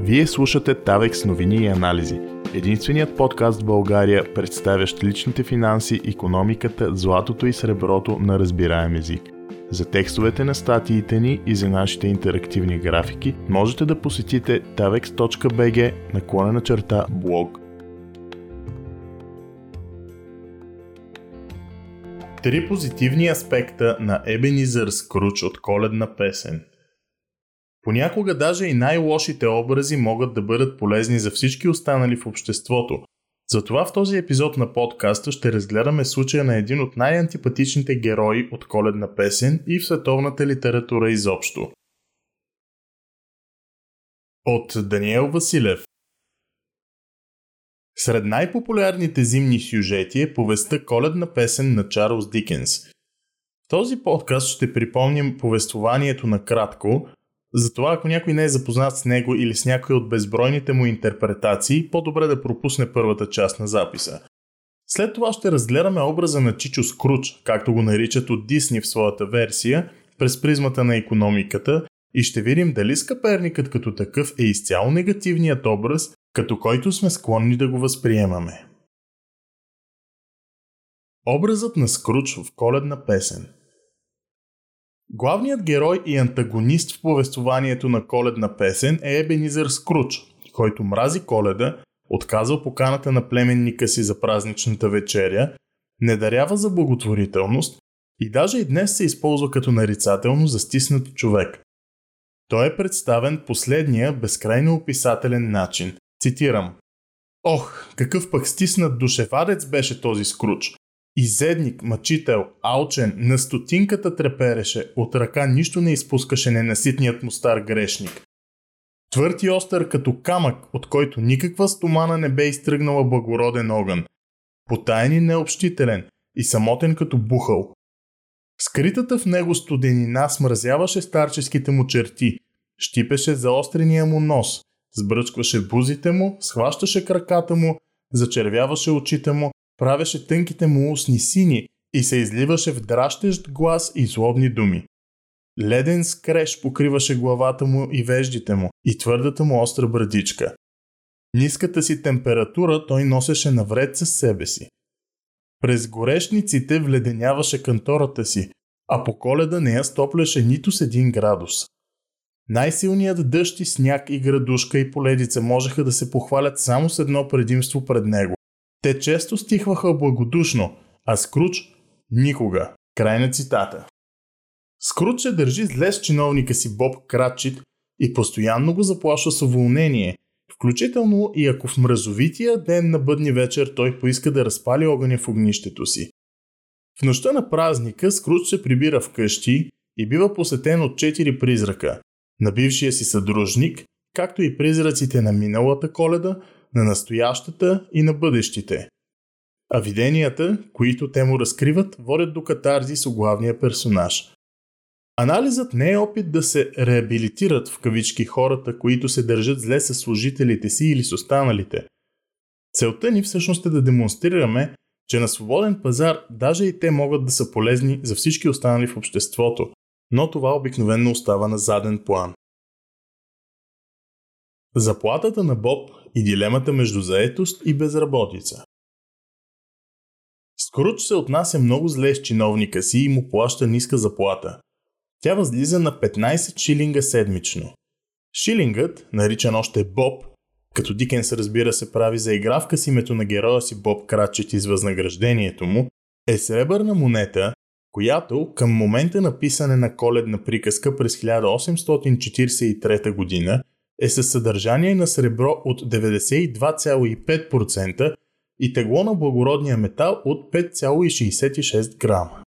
Вие слушате Тавекс новини и анализи. Единственият подкаст в България, представящ личните финанси, економиката, златото и среброто на разбираем език. За текстовете на статиите ни и за нашите интерактивни графики можете да посетите tavex.bg наклона на черта блог. Три позитивни аспекта на Ебенизър Скруч от коледна песен – Понякога даже и най-лошите образи могат да бъдат полезни за всички останали в обществото. Затова в този епизод на подкаста ще разгледаме случая на един от най-антипатичните герои от коледна песен и в световната литература изобщо. От Даниел Василев Сред най-популярните зимни сюжети е повестта Коледна песен на Чарлз Дикенс. В този подкаст ще припомним повествованието на кратко, затова ако някой не е запознат с него или с някой от безбройните му интерпретации, по-добре да пропусне първата част на записа. След това ще разгледаме образа на Чичо Скруч, както го наричат от Дисни в своята версия, през призмата на економиката и ще видим дали скъперникът като такъв е изцяло негативният образ, като който сме склонни да го възприемаме. Образът на Скруч в коледна песен – Главният герой и антагонист в повествованието на коледна песен е Ебенизър Скруч, който мрази коледа, отказва поканата на племенника си за празничната вечеря, не дарява за благотворителност и даже и днес се използва като нарицателно за стиснат човек. Той е представен последния безкрайно описателен начин. Цитирам. Ох, какъв пък стиснат душевадец беше този скруч. Изедник, мъчител, алчен, на стотинката трепереше, от ръка нищо не изпускаше ненаситният му стар грешник. Твърд и остър като камък, от който никаква стомана не бе изтръгнала благороден огън. Потаен и необщителен и самотен като бухъл. Скритата в него студенина смразяваше старческите му черти, щипеше заострения му нос, сбръчкваше бузите му, схващаше краката му, зачервяваше очите му, правеше тънките му устни сини и се изливаше в дращещ глас и злобни думи. Леден скреш покриваше главата му и веждите му и твърдата му остра брадичка. Ниската си температура той носеше навред със себе си. През горешниците вледеняваше кантората си, а по коледа не я стопляше нито с един градус. Най-силният дъжд и сняг и градушка и поледица можеха да се похвалят само с едно предимство пред него те често стихваха благодушно, а Скруч – никога. Край на цитата. Скруч се държи зле с чиновника си Боб Кратчит и постоянно го заплашва с уволнение, включително и ако в мразовития ден на бъдни вечер той поиска да разпали огъня в огнището си. В нощта на празника Скруч се прибира вкъщи и бива посетен от четири призрака – на бившия си съдружник, както и призраците на миналата коледа – на настоящата и на бъдещите. А виденията, които те му разкриват, водят до катарзи с главния персонаж. Анализът не е опит да се реабилитират в кавички хората, които се държат зле с служителите си или с останалите. Целта ни всъщност е да демонстрираме, че на свободен пазар даже и те могат да са полезни за всички останали в обществото, но това обикновенно остава на заден план. Заплатата на Боб и дилемата между заетост и безработица. Скруч се отнася много зле с чиновника си и му плаща ниска заплата. Тя възлиза на 15 шилинга седмично. Шилингът, наричан още Боб, като Дикенс разбира се прави за игравка с името на героя си Боб Крачет из възнаграждението му, е сребърна монета, която към момента на писане на коледна приказка през 1843 година е със съдържание на сребро от 92,5% и тегло на благородния метал от 5,66 грама.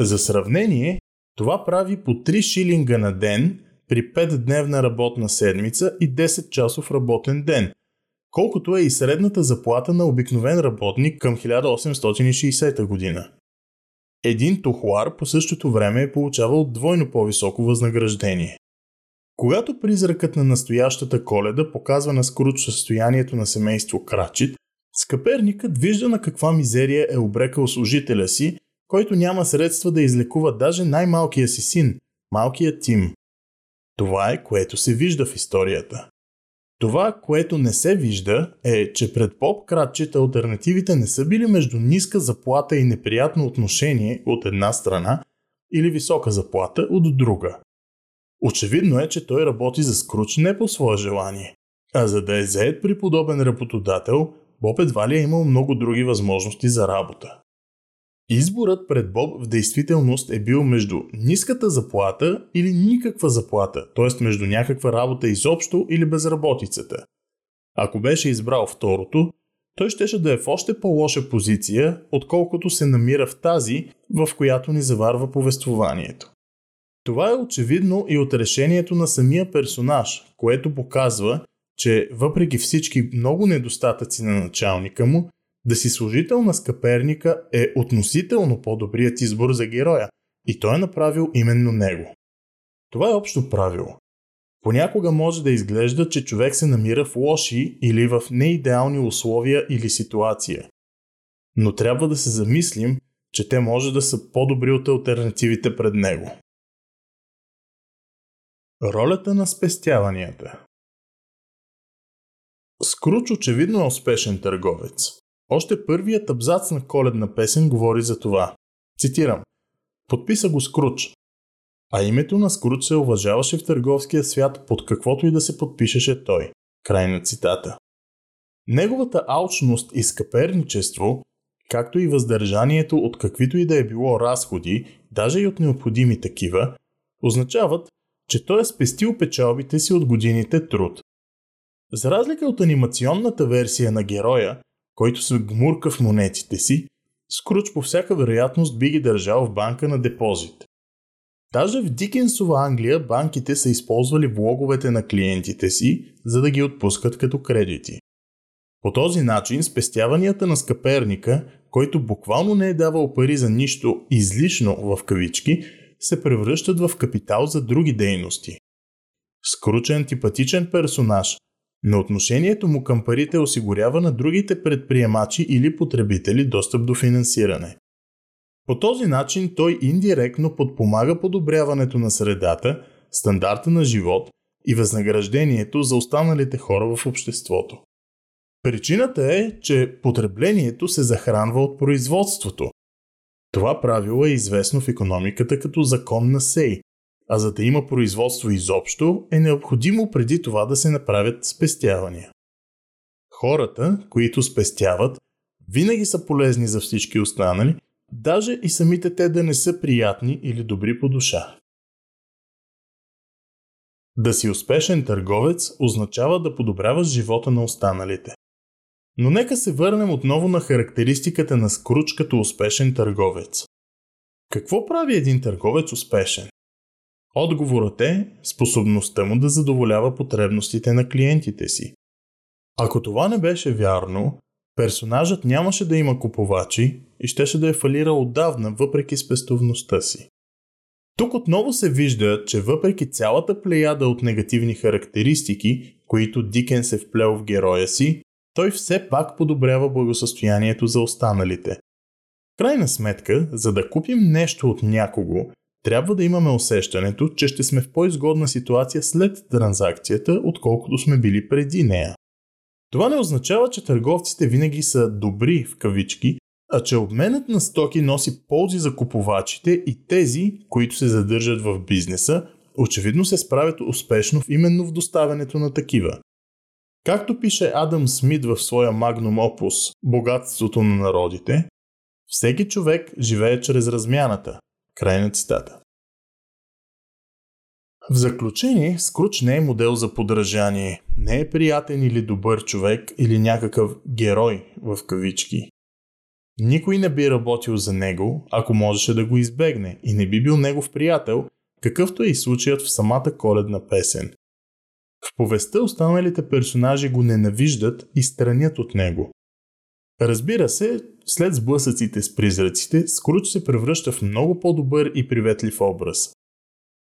За сравнение, това прави по 3 шилинга на ден при 5-дневна работна седмица и 10 часов работен ден, колкото е и средната заплата на обикновен работник към 1860 година. Един тухлар по същото време е получавал двойно по-високо възнаграждение. Когато призракът на настоящата коледа показва на Скруч състоянието на семейство Крачит, скъперникът вижда на каква мизерия е обрекал служителя си, който няма средства да излекува даже най-малкия си син, малкият Тим. Това е което се вижда в историята. Това, което не се вижда, е, че пред поп кратчета альтернативите не са били между ниска заплата и неприятно отношение от една страна или висока заплата от друга. Очевидно е, че той работи за Скруч не по свое желание, а за да е заед при подобен работодател, Боб едва ли е имал много други възможности за работа. Изборът пред Боб в действителност е бил между ниската заплата или никаква заплата, т.е. между някаква работа изобщо или безработицата. Ако беше избрал второто, той щеше да е в още по-лоша позиция, отколкото се намира в тази, в която ни заварва повествованието. Това е очевидно и от решението на самия персонаж, което показва, че въпреки всички много недостатъци на началника му, да си служител на скъперника е относително по-добрият избор за героя и той е направил именно него. Това е общо правило. Понякога може да изглежда, че човек се намира в лоши или в неидеални условия или ситуация. Но трябва да се замислим, че те може да са по-добри от альтернативите пред него. Ролята на спестяванията Скруч очевидно е успешен търговец. Още първият абзац на коледна песен говори за това. Цитирам. Подписа го Скруч. А името на Скруч се уважаваше в търговския свят под каквото и да се подпишеше той. Край на цитата. Неговата алчност и скъперничество, както и въздържанието от каквито и да е било разходи, даже и от необходими такива, означават, че той е спестил печалбите си от годините труд. За разлика от анимационната версия на героя, който се гмурка в монетите си, Скруч по всяка вероятност би ги държал в банка на депозит. Даже в Дикенсова Англия банките са използвали влоговете на клиентите си, за да ги отпускат като кредити. По този начин спестяванията на скъперника, който буквално не е давал пари за нищо излишно в кавички, се превръщат в капитал за други дейности. Скруч е антипатичен персонаж, но отношението му към парите осигурява на другите предприемачи или потребители достъп до финансиране. По този начин той индиректно подпомага подобряването на средата, стандарта на живот и възнаграждението за останалите хора в обществото. Причината е, че потреблението се захранва от производството. Това правило е известно в економиката като закон на Сей, а за да има производство изобщо, е необходимо преди това да се направят спестявания. Хората, които спестяват, винаги са полезни за всички останали, даже и самите те да не са приятни или добри по душа. Да си успешен търговец означава да подобряваш живота на останалите. Но нека се върнем отново на характеристиката на Скруч като успешен търговец. Какво прави един търговец успешен? Отговорът е способността му да задоволява потребностите на клиентите си. Ако това не беше вярно, персонажът нямаше да има купувачи и щеше да е фалирал отдавна, въпреки спестовността си. Тук отново се вижда, че въпреки цялата плеяда от негативни характеристики, които Дикен се вплел в героя си, той все пак подобрява благосъстоянието за останалите. Крайна сметка, за да купим нещо от някого, трябва да имаме усещането, че ще сме в по-изгодна ситуация след транзакцията, отколкото сме били преди нея. Това не означава, че търговците винаги са добри в кавички, а че обменът на стоки носи ползи за купувачите и тези, които се задържат в бизнеса, очевидно се справят успешно именно в доставянето на такива. Както пише Адам Смит в своя магнум опус «Богатството на народите», всеки човек живее чрез размяната, Край на цитата. В заключение, Скруч не е модел за подражание, не е приятен или добър човек или някакъв герой в кавички. Никой не би работил за него, ако можеше да го избегне и не би бил негов приятел, какъвто е и случаят в самата коледна песен. В повестта останалите персонажи го ненавиждат и странят от него. Разбира се, след сблъсъците с призраците, Скруч се превръща в много по-добър и приветлив образ.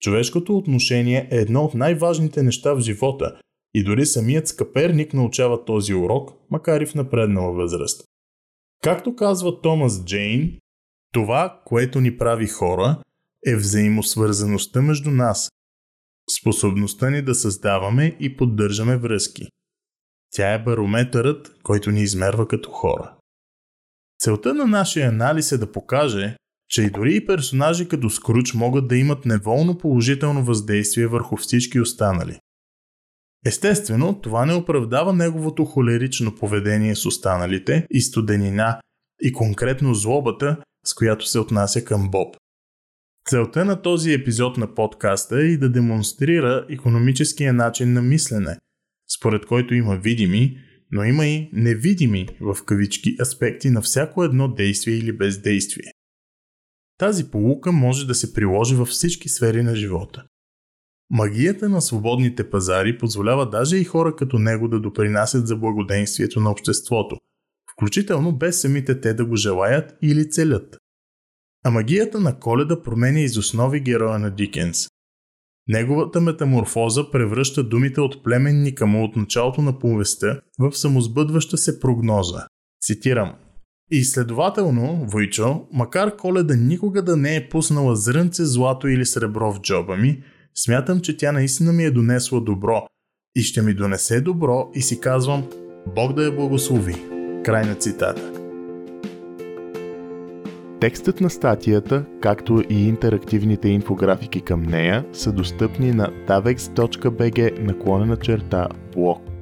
Човешкото отношение е едно от най-важните неща в живота и дори самият скъперник научава този урок, макар и в напреднала възраст. Както казва Томас Джейн, това, което ни прави хора, е взаимосвързаността между нас, способността ни да създаваме и поддържаме връзки. Тя е барометърът, който ни измерва като хора. Целта на нашия анализ е да покаже, че и дори и персонажи като Скруч могат да имат неволно положително въздействие върху всички останали. Естествено, това не оправдава неговото холерично поведение с останалите и студенина и конкретно злобата, с която се отнася към Боб. Целта на този епизод на подкаста е и да демонстрира економическия начин на мислене, според който има видими, но има и невидими в кавички аспекти на всяко едно действие или бездействие. Тази полука може да се приложи във всички сфери на живота. Магията на свободните пазари позволява даже и хора като него да допринасят за благоденствието на обществото, включително без самите те да го желаят или целят. А магията на коледа променя из основи героя на Дикенс. Неговата метаморфоза превръща думите от племенника му от началото на повестта в самозбъдваща се прогноза. Цитирам. И следователно, Войчо, макар коледа никога да не е пуснала зрънце злато или сребро в джоба ми, смятам, че тя наистина ми е донесла добро и ще ми донесе добро и си казвам Бог да я благослови. Край на цитата. Текстът на статията, както и интерактивните инфографики към нея са достъпни на tavex.bg наклонена черта блог.